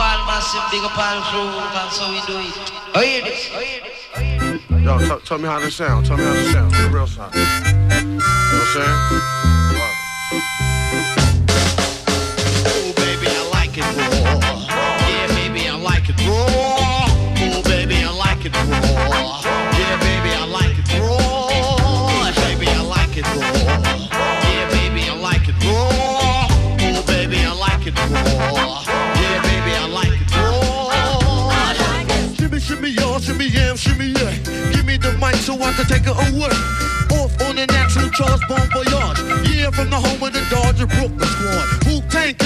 all massive, big all crew, that's how we do it. Oh, hear this. Yo, tell me how this sound. Tell me how this sound. The real sound. You know what I'm saying? So I can take it away. Off on the natural charge, bon voyage. Yeah, from the home of the Dodger Brooklyn squad. Who tank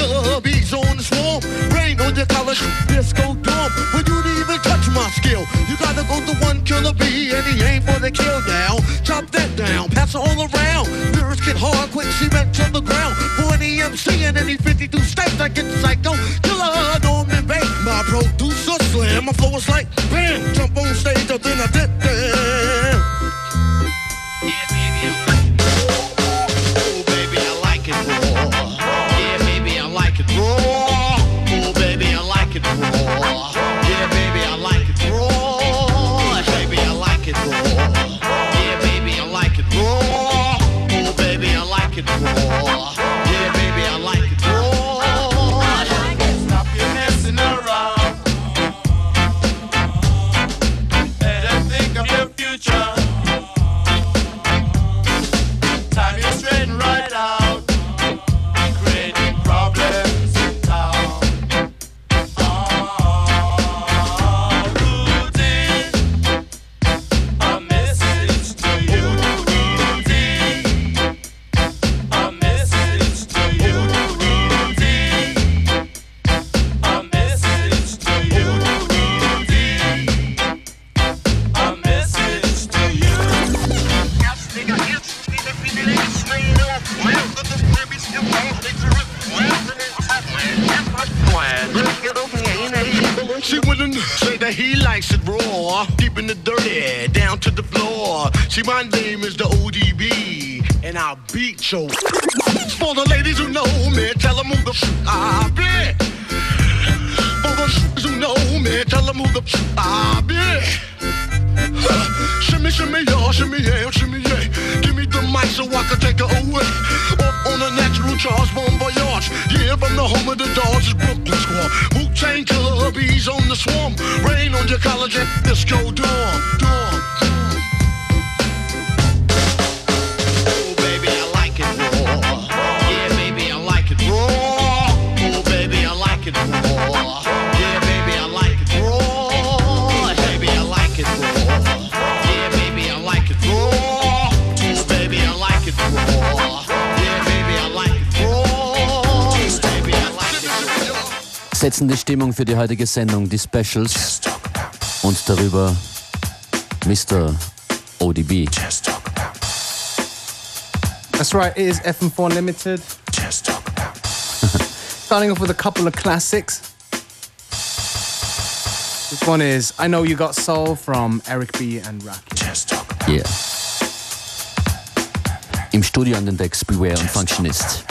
bees on the swarm. Rain on your college disco dorm. When you didn't even touch my skill, you gotta go to one killer bee and he ain't for the kill now. Chop that down, pass it all around. Lyrics get hard, quick cement to the ground. For MC in any 52 states, I get psycho. I'll beat Stimmung für die heutige Sendung, die Specials. Und darüber Mr. ODB. That's right, it is FM4 Limited. Starting off with a couple of classics. This one is I Know You Got Soul from Eric B. and Raki. Yeah. Im Studio an den Decks Beware und Functionist.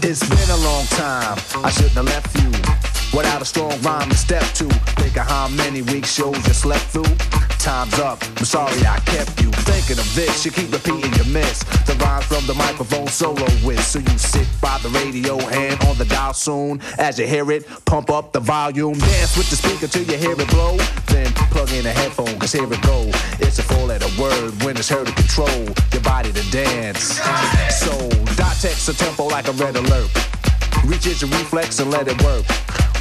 It's been a long time. I shouldn't have left you without a strong rhyme to step to. Think of how many weak shows you slept through. Time's up. I'm sorry I kept you thinking of this. You keep repeating your miss. The rhymes from the microphone solo with. So you sit by the radio, hand on the dial soon. As you hear it, pump up the volume. Dance with the speaker till you hear it blow. Then plug in a headphone, cause here it go. It's a four letter word when it's heard to control your body to dance. So dot text a tempo like a red alert. Reach your reflex and let it work.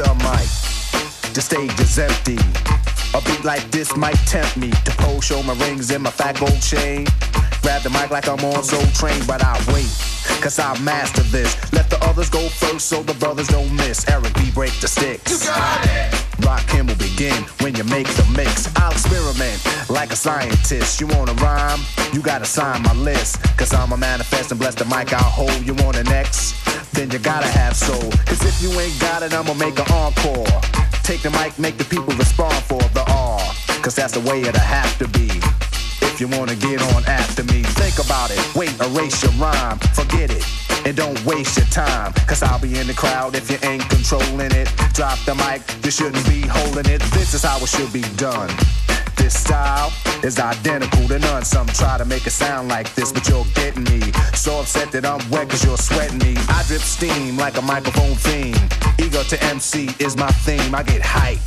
A mic. The stage is empty. A beat like this might tempt me to pose, show my rings and my fat gold chain. Grab the mic like I'm on Soul Train, but I wait. Cause I master this. Let the others go first so the brothers don't miss. Eric B. Break the sticks. You got it. Rakim will begin when you make the mix. I'll experiment like a scientist. You wanna rhyme? You gotta sign my list. Cause I'm a manifest and bless the mic I'll hold. You want an X? Then you gotta have soul. Cause if you ain't got it, I'ma make an encore. Take the mic, make the people respond for the R. Cause that's the way it'll have to be. If you wanna get on after me, think about it. Wait, erase your rhyme, forget it. And don't waste your time, cause I'll be in the crowd if you ain't controlling it. Drop the mic, you shouldn't be holding it. This is how it should be done. This style is identical to none. Some try to make it sound like this, but you're getting me. So upset that I'm wet cause you're sweating me. I drip steam like a microphone theme. Ego to MC is my theme. I get hype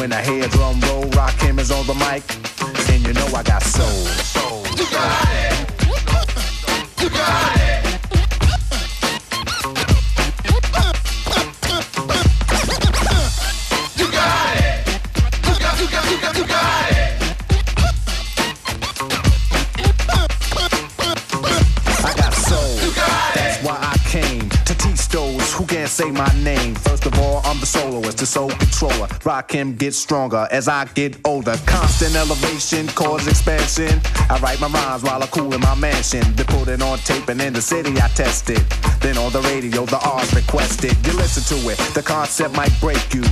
when I hear drum roll. Rakim is on the mic, and you know I got soul. You got it. You got it. Say my name. First of all, I'm the soloist, the soul controller. Rakim, get stronger as I get older. Constant elevation, cause expansion. I write my rhymes while I cool in my mansion. They put it on tape and in the city I test it. Then on the radio, the R's requested. You listen to it, the concept might break you.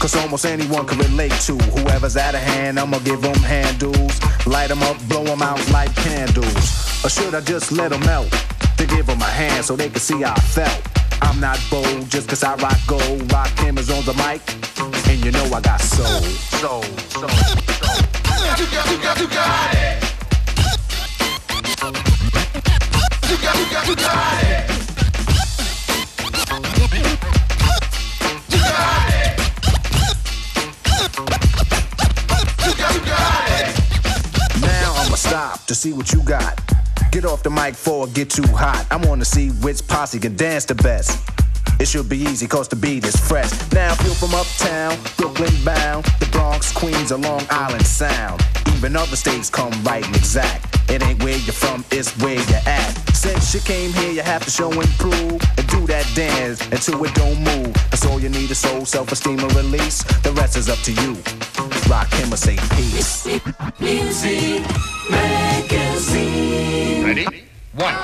Cause almost anyone can relate to whoever's out of hand. I'ma give them handles, light them up, blow them out like candles. Or should I just let them melt? To give them a hand so they can see how I felt. I'm not bold just cause I rock gold. Rock cameras on the mic, and you know I got soul. Soul, soul, soul. You got, you got, you got it. You got, you got, you got it. You got it. You got, you got it. Now I'ma stop to see what you got. Get off the mic before it get too hot. I wanna see which posse can dance the best. It should be easy cause the beat is fresh. Now you're from uptown, Brooklyn bound, the Bronx, Queens, or Long Island Sound. Even other states come right and exact. It ain't where you're from, it's where you're at. Since you came here, you have to show and prove and do that dance until it don't move. That's all you need is soul, self-esteem, and release. The rest is up to you. Rakim or say peace. Ready? One.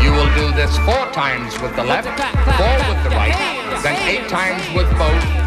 You will do this four times with the left, four with the right, then eight times with both,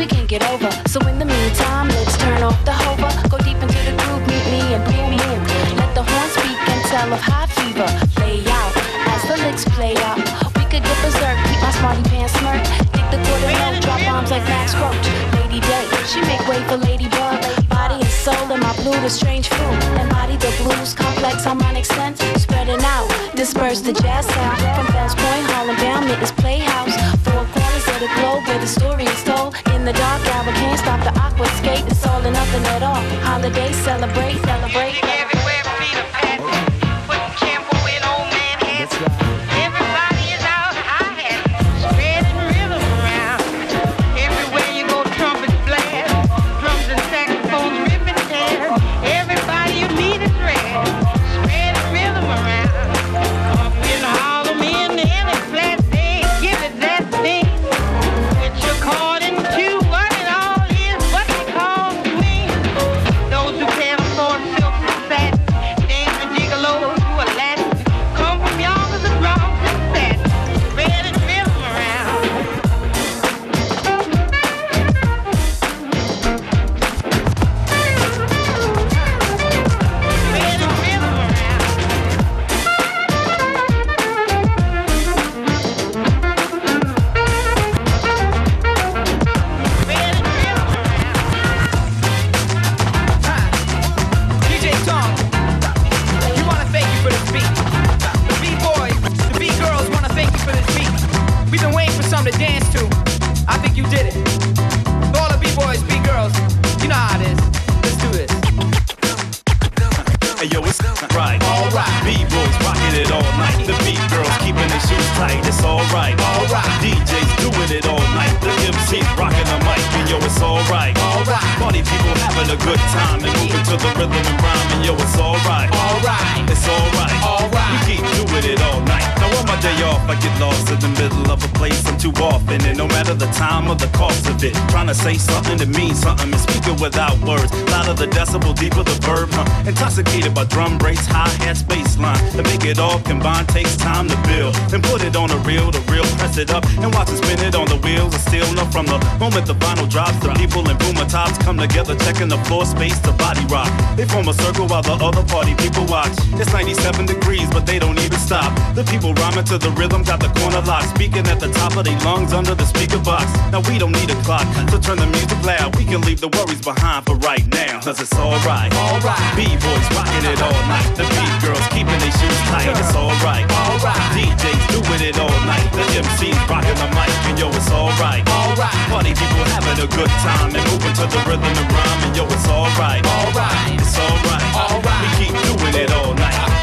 we can't get over. So in the meantime, let's turn off the hover, go deep into the groove, meet me and Blue Moon. Let the horn speak and tell of high fever. Play out as the licks play out. We could get berserk, keep my smarty pants smirk. Dig the quarter note, drop bombs like Max Roach. Lady Day, she make way for Ladybug. Body and soul in my blue, the strange fruit. Embody the blues, complex harmonic sense. Spreading out, disperse the jazz sound. From the dark hour, can't stop the aqua skate. It's all or nothing at all. Holiday, celebrate, celebrate. Deeper the verb? Intoxicated by drum breaks, hi hats, bass line. To make it all combine takes time to build. Then put it on a reel, press it up and watch it spin it on the wheels. And still no from the moment the vinyl drops, the people in boomer tops come together, checking the floor space to body rock. They form a circle while the other party people watch. It's 97 degrees, but they don't even stop. The people rhyming to the rhythm, got the corner locked, speaking at the top of their lungs under the speaker box. Now we don't need a clock, so turn the music loud. We can leave the worries behind for right now, cause it's alright. Alright. B-boys rocking it all night. The beat girls keeping their shoes tight. It's alright. Alright. DJs doing it all night. The MCs rocking the mic, and yo, it's alright. Alright. Party people having a good time and moving to the rhythm and rhyme, and yo, it's alright. Alright. It's alright. Alright. We keep doing it all night.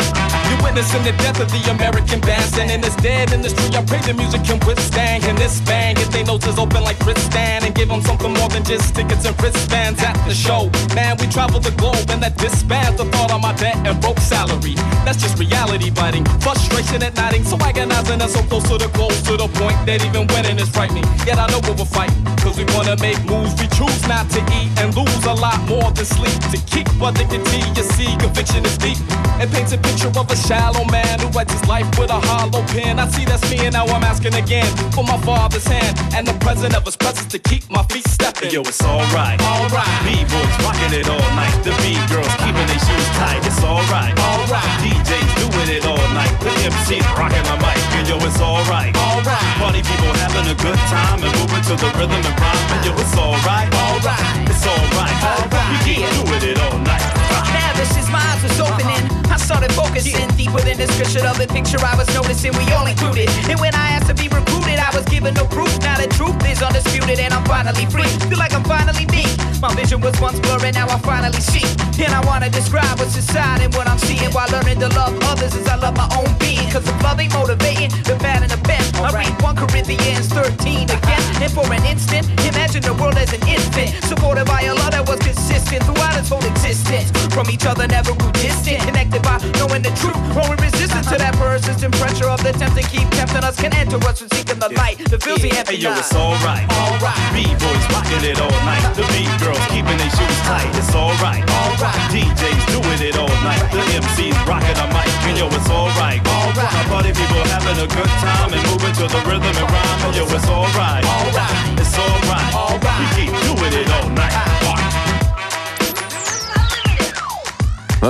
Witnessing the death of the American band. Standing this dead I pray the music can withstand. Can this band get their noses open like Tristan and give them something more than just tickets and wristbands at the show? Man, we travel the globe and that disbands the thought on my debt and broke salary. That's just reality biting, frustration at nighting, so agonizing and so close to the goal to the point that even winning is frightening. Yet I know what we're fighting, cause we wanna make moves. We choose not to eat and lose a lot more than sleep. To keep our dignity, you see, conviction is deep. It paints a picture of a shallow man who writes his life with a hollow pen. I see that's me and now I'm asking again for my father's hand and the present of his presence to keep my feet stepping. Yo, it's alright. Alright. B-boys rocking it all night. The B-girls keeping their shoes tight. It's alright. Alright. DJs doing it all night. The MCs rocking the mic. Yo, it's alright. Alright. Party people having a good time and moving to the rhythm and rhyme. And yo, it's alright. Alright. It's alright. Alright. We keep doing it all night. Now this is my eyes was opening. I started focusing deeper than description of the picture I was noticing. We all included. And when I asked to be recruited, I was given no proof. Now the truth is undisputed, and I'm finally free. Feel like I'm finally me. My vision was once blurry, now I finally see. And I wanna describe what's inside and what I'm seeing while learning to love others as I love my own being. Cause I'm loving, motivating, the bad and the best. I read 1 Corinthians 13 again. Uh-huh. And for an instant, imagine the world as an infant. Supported by a love that was consistent throughout its whole existence. From each other, never grew distant. Connected by knowing the truth. Growing resistance to that persistent pressure of the attempt to keep tempting us. Can enter us from seeking the light that fills the empty Hey yo, it's alright. Alright. B-boys rocking it all night. The B-girls keeping their shoes tight. It's alright. Alright. DJs doing it all night. The MCs rocking a mic. And yo, it's alright. Alright. Our party people having a good time and moving to the rhythm and rhyme. And yo, it's alright. Alright. It's alright. Alright. We keep doing it all night. Wa, wa,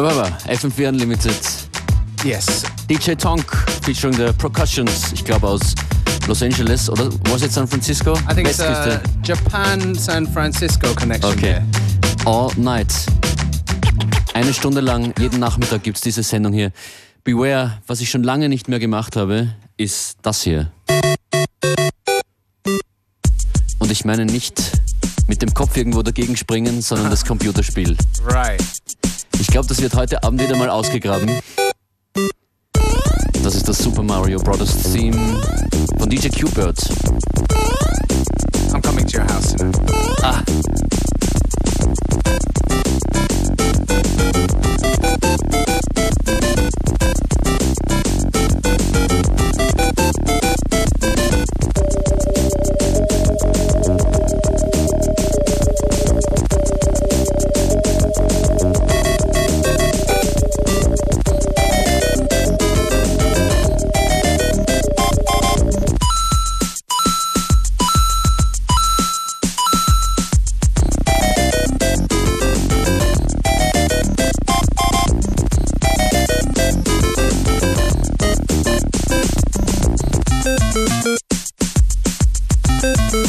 wa. FM4 Unlimited. Yes. DJ Tonk featuring the Percussions, ich glaube aus Los Angeles oder was jetzt San Francisco? I think it's a Westküste. Japan San Francisco connection. Okay. there. All Night. Eine Stunde lang, jeden Nachmittag gibt es diese Sendung hier. Beware, was ich schon lange nicht mehr gemacht habe, ist das hier. Und ich meine nicht mit dem Kopf irgendwo dagegen springen, sondern das Computerspiel. Right. Ich glaube, das wird heute Abend wieder mal ausgegraben. Das ist das Super Mario Bros. Theme von DJ Q-Bird. I'm coming to your house tonight. Ah. Música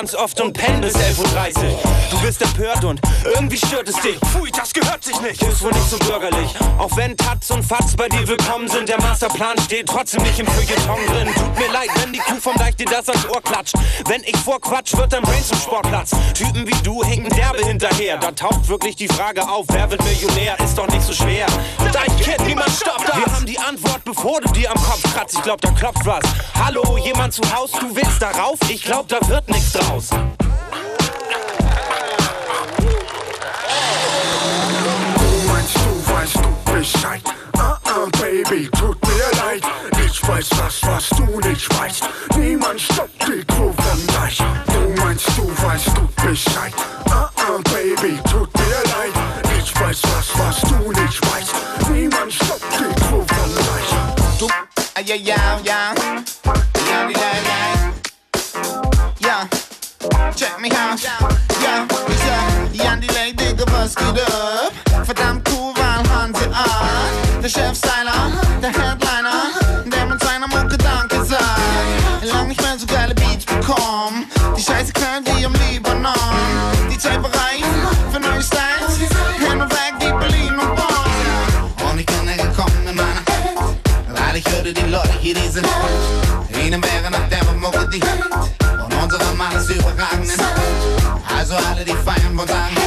ganz oft und penn bis 11.30 Uhr. Du bist empört und irgendwie stört es dich. Pfui, das gehört sich nicht. Ist wohl nicht so bürgerlich. Auch wenn Taz und Fatz bei dir willkommen sind, der Masterplan steht trotzdem nicht im Feuilleton drin. Tut mir leid, wenn die Kuh vom Deich dir das ans Ohr klatscht. Wenn ich vorquatsch, wird dein Brain zum Sportplatz. Typen wie du hinken derbe hinterher. Da taucht wirklich die Frage auf, wer wird Millionär? Ist doch nicht so schwer. Dein Kind, niemand stoppt das. Wir haben die Antwort, bevor du dir am Kopf kratzt. Ich glaub, da klopft was. Hallo, jemand zu Haus, du willst darauf? Ich glaub, da wird nichts draus. Du meinst, du weißt, du Bescheid. Baby, tut mir leid. Ich weiß was, was du nicht weißt. Niemand stoppt die Crew gleich. Du meinst, du weißt, du Bescheid. Ah, ah, Baby, tut mir leid. Ich weiß was, was du nicht weißt. Niemand stoppt die Crew gleich. Du, ah, ja, ja. Ja, Chefstyler, der Headliner, der mit seiner Mucke Danke sagt. Lang nicht mehr so geile Beats bekommen. Die Scheiße knallt wie im Libanon. Die Zeit bereit für neue Styles. Hin und weg, die Berlin und Bonn. Und ich bin gekommen in meiner weil ich hörte die Leute hier, die sind Ihnen wäre nach der Mucke die Und unsere Mann ist überragend Also alle, die feiern, wollen sagen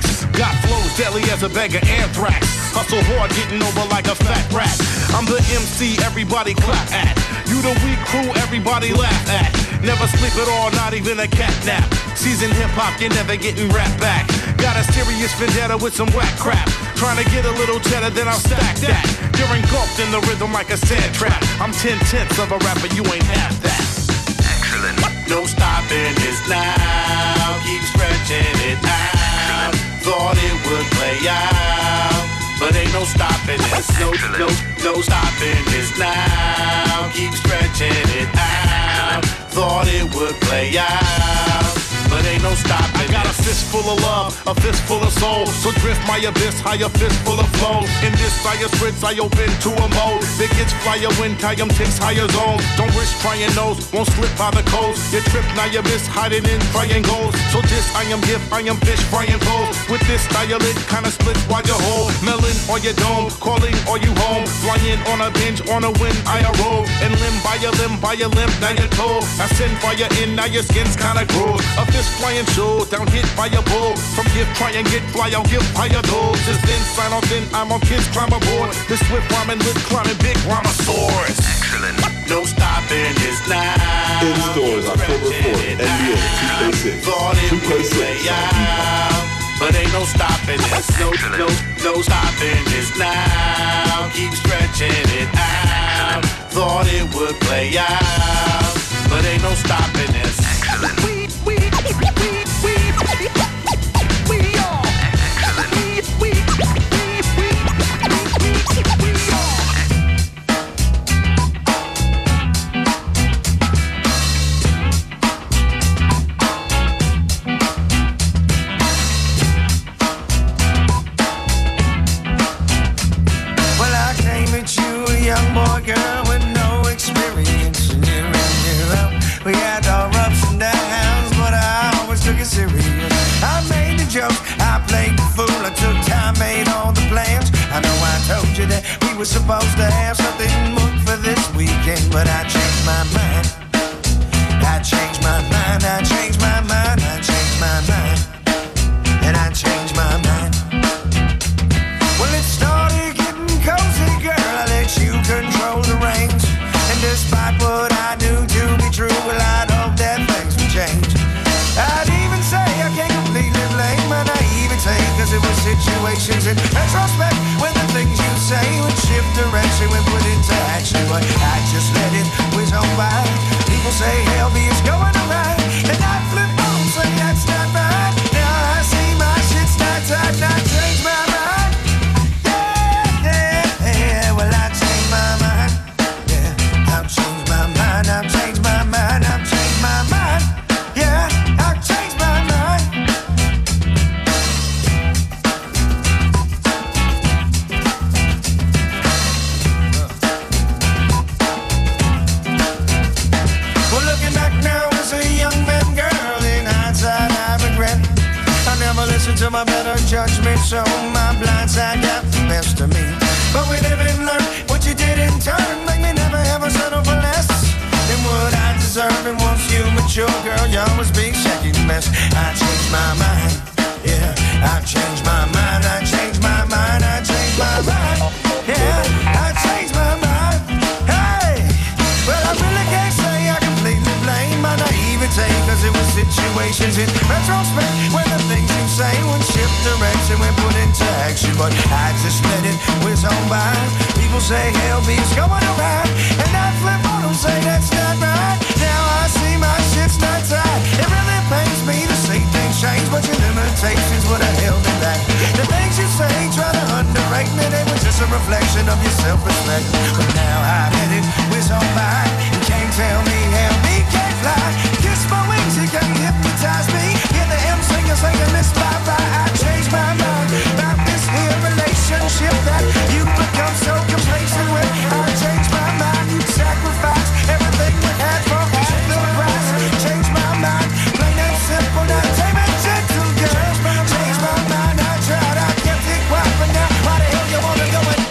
tracks. Got flows deadly as a bag of anthrax. Hustle hard, getting over like a fat rat. I'm the MC everybody clap at. You the weak crew everybody laugh at. Never sleep at all, not even a cat nap. Season hip hop, you're never getting rap back. Got a serious vendetta with some whack crap. Trying to get a little cheddar, then I'll stack that. You're engulfed in the rhythm like a sand trap. I'm ten tenths of a rapper, you ain't half that. Excellent. No stopping this now. Keep stretching it out. Thought it would play out. But ain't no stopping this. No, no, no stopping this now. Keep stretching it out. Thought it would play out. But ain't no stopping. I got a fist full of love, a fist full of soul. So drift my abyss, higher fist full of flow. In this fire spritz, I open to a mode that gets flyer when time takes higher zones. Don't risk trying those, won't slip by the coast. You trip, now you miss, hiding in triangles. So this I am gift, I am fish, frying poles. With this style, it kinda splits while you hold. Melon or your dome, calling or you home. Flying on a binge, on a win, I roll. And limb by a limb, by a limb, now you're told. I send fire in, now your skin's kinda grows. A fist flying show, down hit by a bull. From gift, try and get fly, I'll give higher those. Just then, sign off, then I'm on kids, climb aboard. This swift rhyming, lip climbing, big rhinosaurus. Excellent. No stopping this now. In stores October 4th, NBA 2K6. Thought it would play out. But ain't no stopping this. No, no, no stopping this now. Keep stretching it out. Thought it would play out. But ain't no stopping this. Better judgment, so my blind side got the best of me. But we live and learn what you did in turn. Make me never ever settle for less than what I deserve. And once you mature, girl, you always be second best. I changed my mind. Yeah, I changed my mind. I changed my mind. I changed my mind. Yeah, I naivete, cause it was situations in retrospect when the things you say would shift direction when put into action. But I just let it whiz on by. People say hell beats going around, and I flip on them, say that's not right. Now I see my shit's not tight. It really pains me to see things change, but your limitations would have held me back. The things you say try to underrate me, they were just a reflection of your self-respect. But now I let it whiz on by. You can't tell me fly. Kiss my wings, you can't hypnotize me. Hear the M singer singing this bye bye. I changed my mind about this relationship that you become so complacent with. I changed my mind. Sacrifice everything we had for half the price. Changed my mind, plain and simple. Now take me gentle, girl. Changed my mind. I tried, I kept it quiet, but now why the hell you wanna go and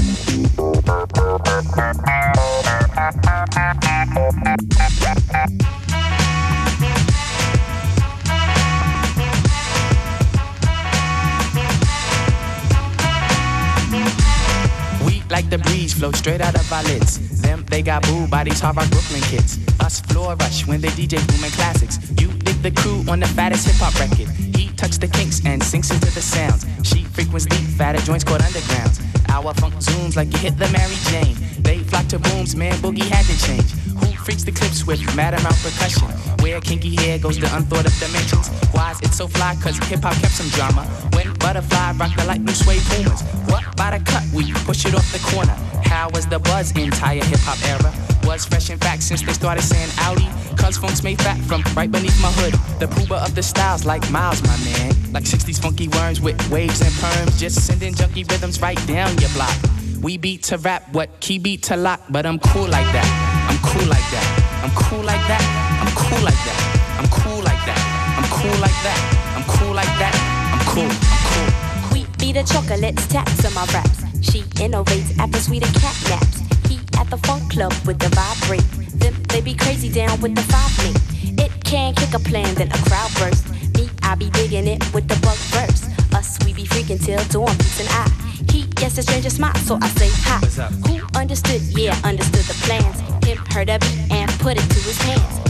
flow straight out of our lids. Them, they got booed by these hard rock Brooklyn kids. Us floor rush when they DJ booming classics. You dig the crew on the fattest hip hop record. He touch the kinks and sinks into the sounds. She frequents deep, fatter joints called undergrounds. Our funk zooms like you hit the Mary Jane. They flock to booms, man, boogie had to change. Who freaks the clips with mad amount percussion? Where kinky hair goes to unthought of dimensions. Why is it so fly? Cause hip hop kept some drama. When butterfly rock the like new suede pumas. What by the cut? We push it off the corner. How was the buzz entire hip hop era? Was fresh in fact since they started saying Audi. Cause funk's made fat from right beneath my hood. The pooba of the styles like Miles, my man. Like 60s funky worms with waves and perms. Just sending junky rhythms right down your block. We beat to rap, what key beat to lock, but I'm cool like that. I'm cool like that. I'm cool like that. I'm cool like that. I'm cool like that. I'm cool like that. I'm cool like that. I'm cool. I'm cool. Wheat be the chocolates, taps on my raps. She innovates after sweeter cat naps. He at the funk club with the vibrate. Them they be crazy down with the five me. It can kick a plan, then a crowd burst. Me, I be digging it with the bug verse. Us, we be freaking till dawn, peace and I. He gets a stranger smile, so I say hi. Who understood? Yeah, understood the plans. Him heard a beat and put it to his hands.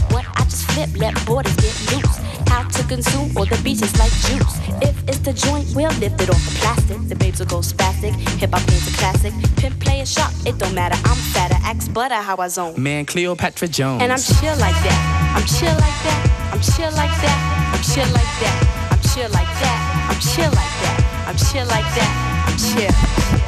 What I just flip, let borders get loose. How to consume all the beaches like juice. If it's the joint, we'll lift it off the plastic. The babes will go spastic. Hip hop game's a classic. Pimp play a shot, it don't matter. I'm fatter, axe butter, how I zone. Man, Cleopatra Jones. And I'm chill like that. I'm chill like that. I'm chill like that. I'm chill like that. I'm chill like that. I'm chill like that. I'm chill like that. I'm chill.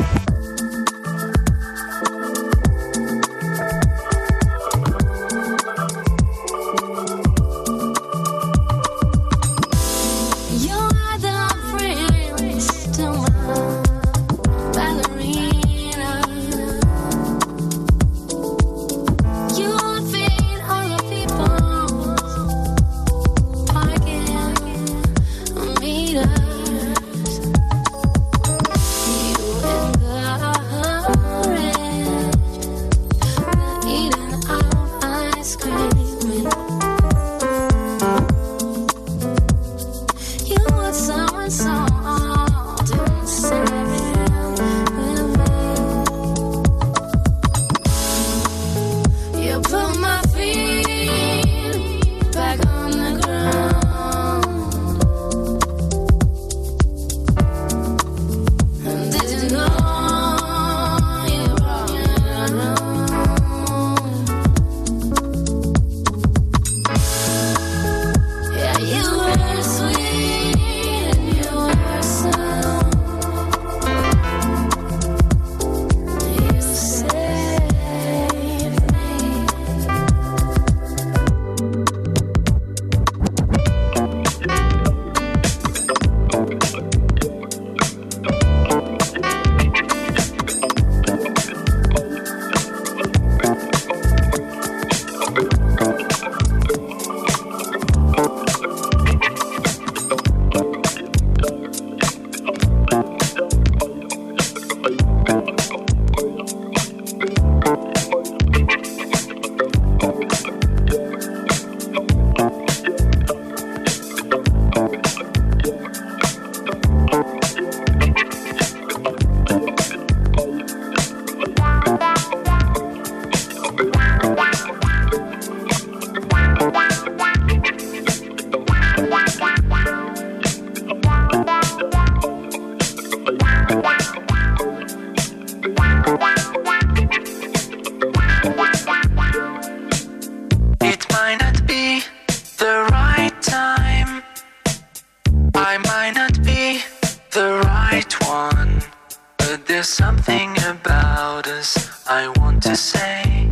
I want to say,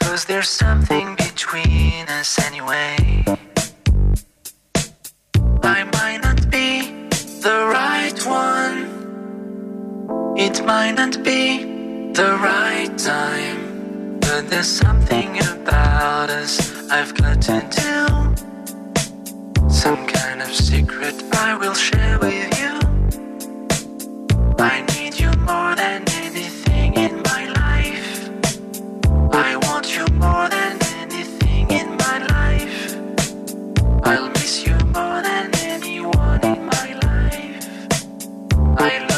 cause there's something between us anyway. I might not be the right one, it might not be the right time, but there's something about us I've got to do. Some kind of secret I will share with you. I I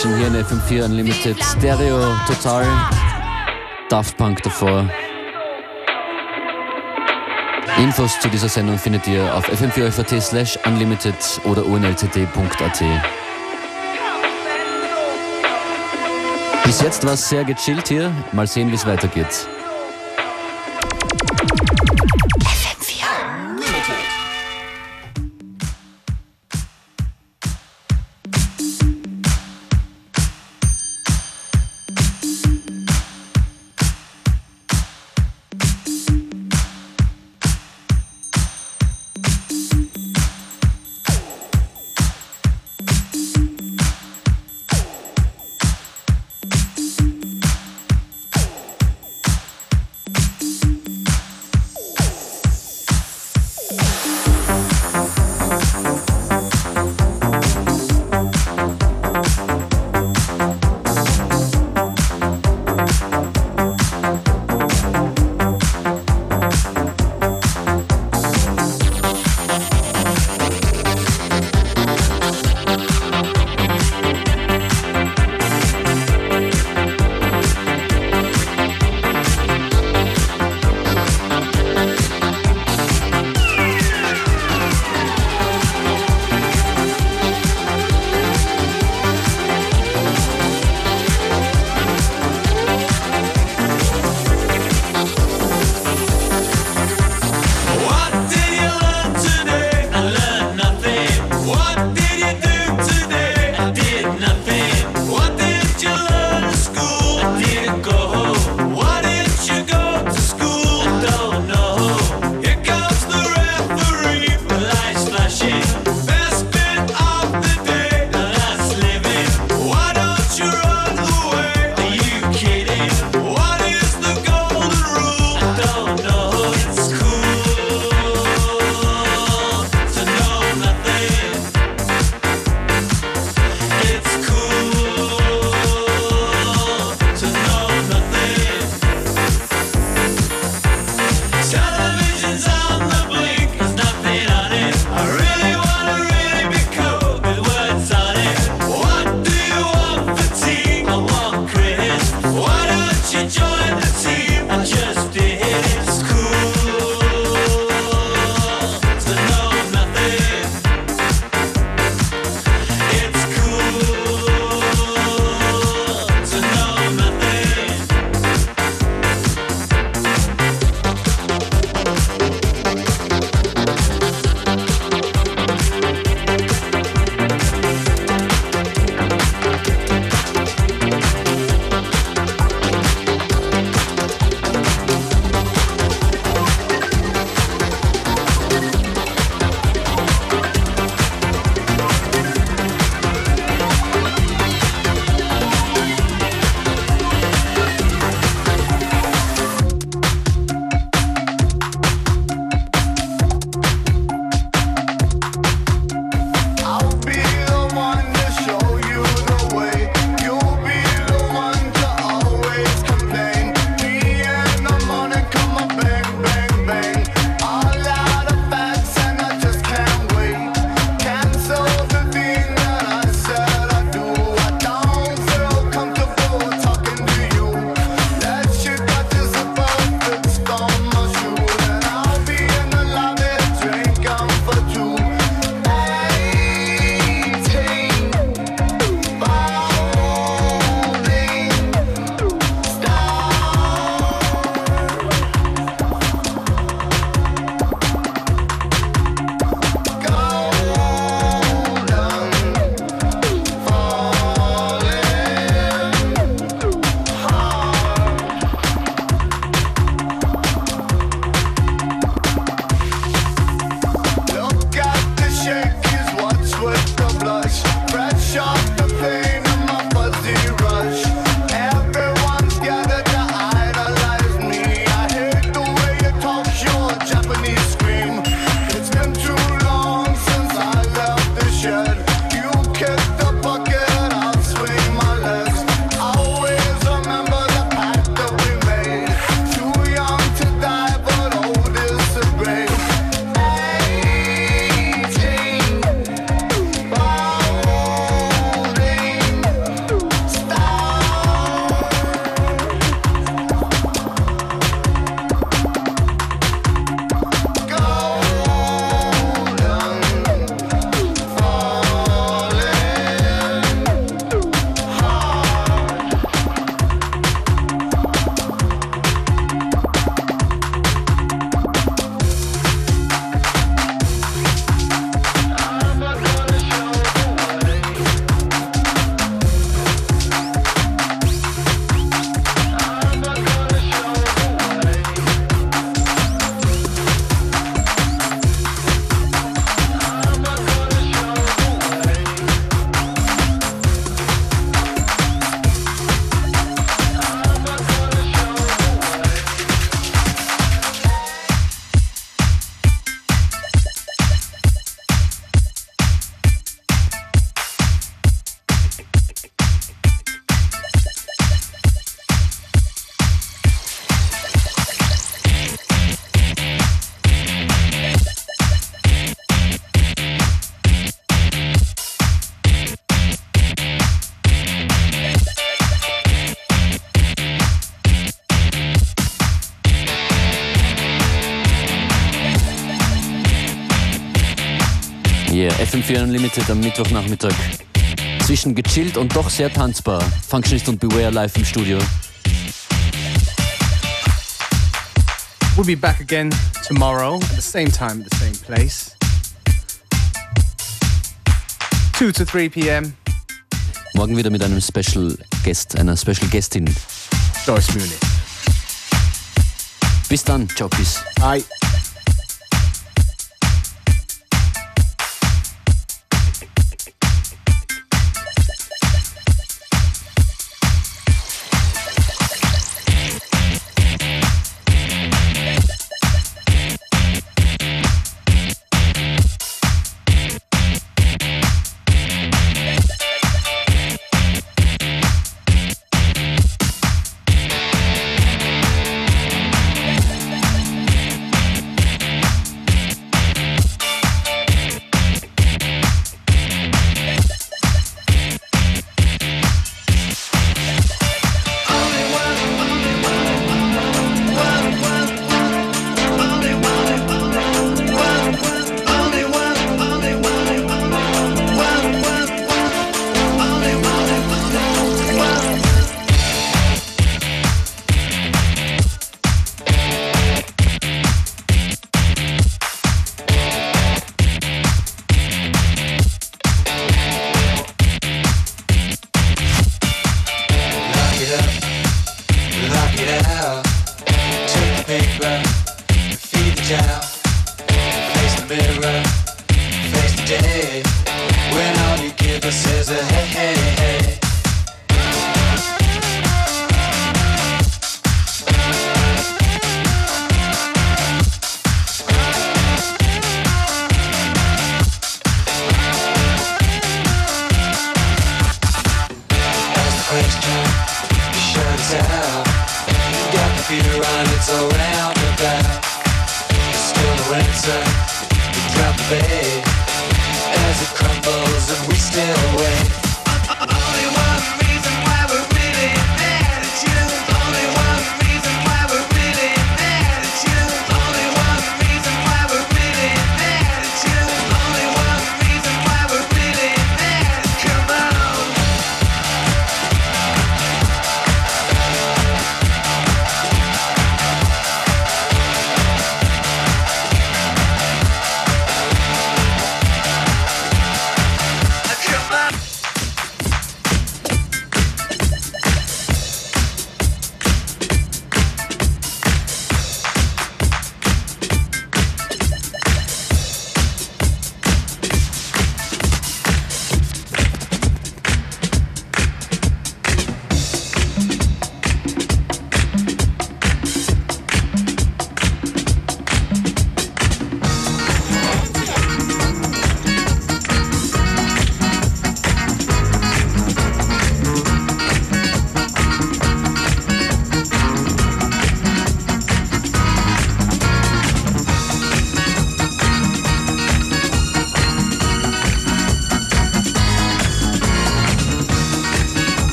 Session hier in FM4 Unlimited. Stereo total. Daft Punk davor. Infos zu dieser Sendung findet ihr auf fm4.at slash unlimited oder unltd.at. Bis jetzt war es sehr gechillt hier. Mal sehen, wie es weitergeht. FM4 Unlimited am Mittwochnachmittag. Zwischen gechillt und doch sehr tanzbar. Functionist und Beware live im Studio. We'll be back again tomorrow at the same time, at the same place. 2 to 3 p.m. Morgen wieder mit einem Special Guest, einer Special Guestin. Joyce Munich. Bis dann, ciao, peace. Bye. It's all round about. Still the bait as it crumbles and we still wait.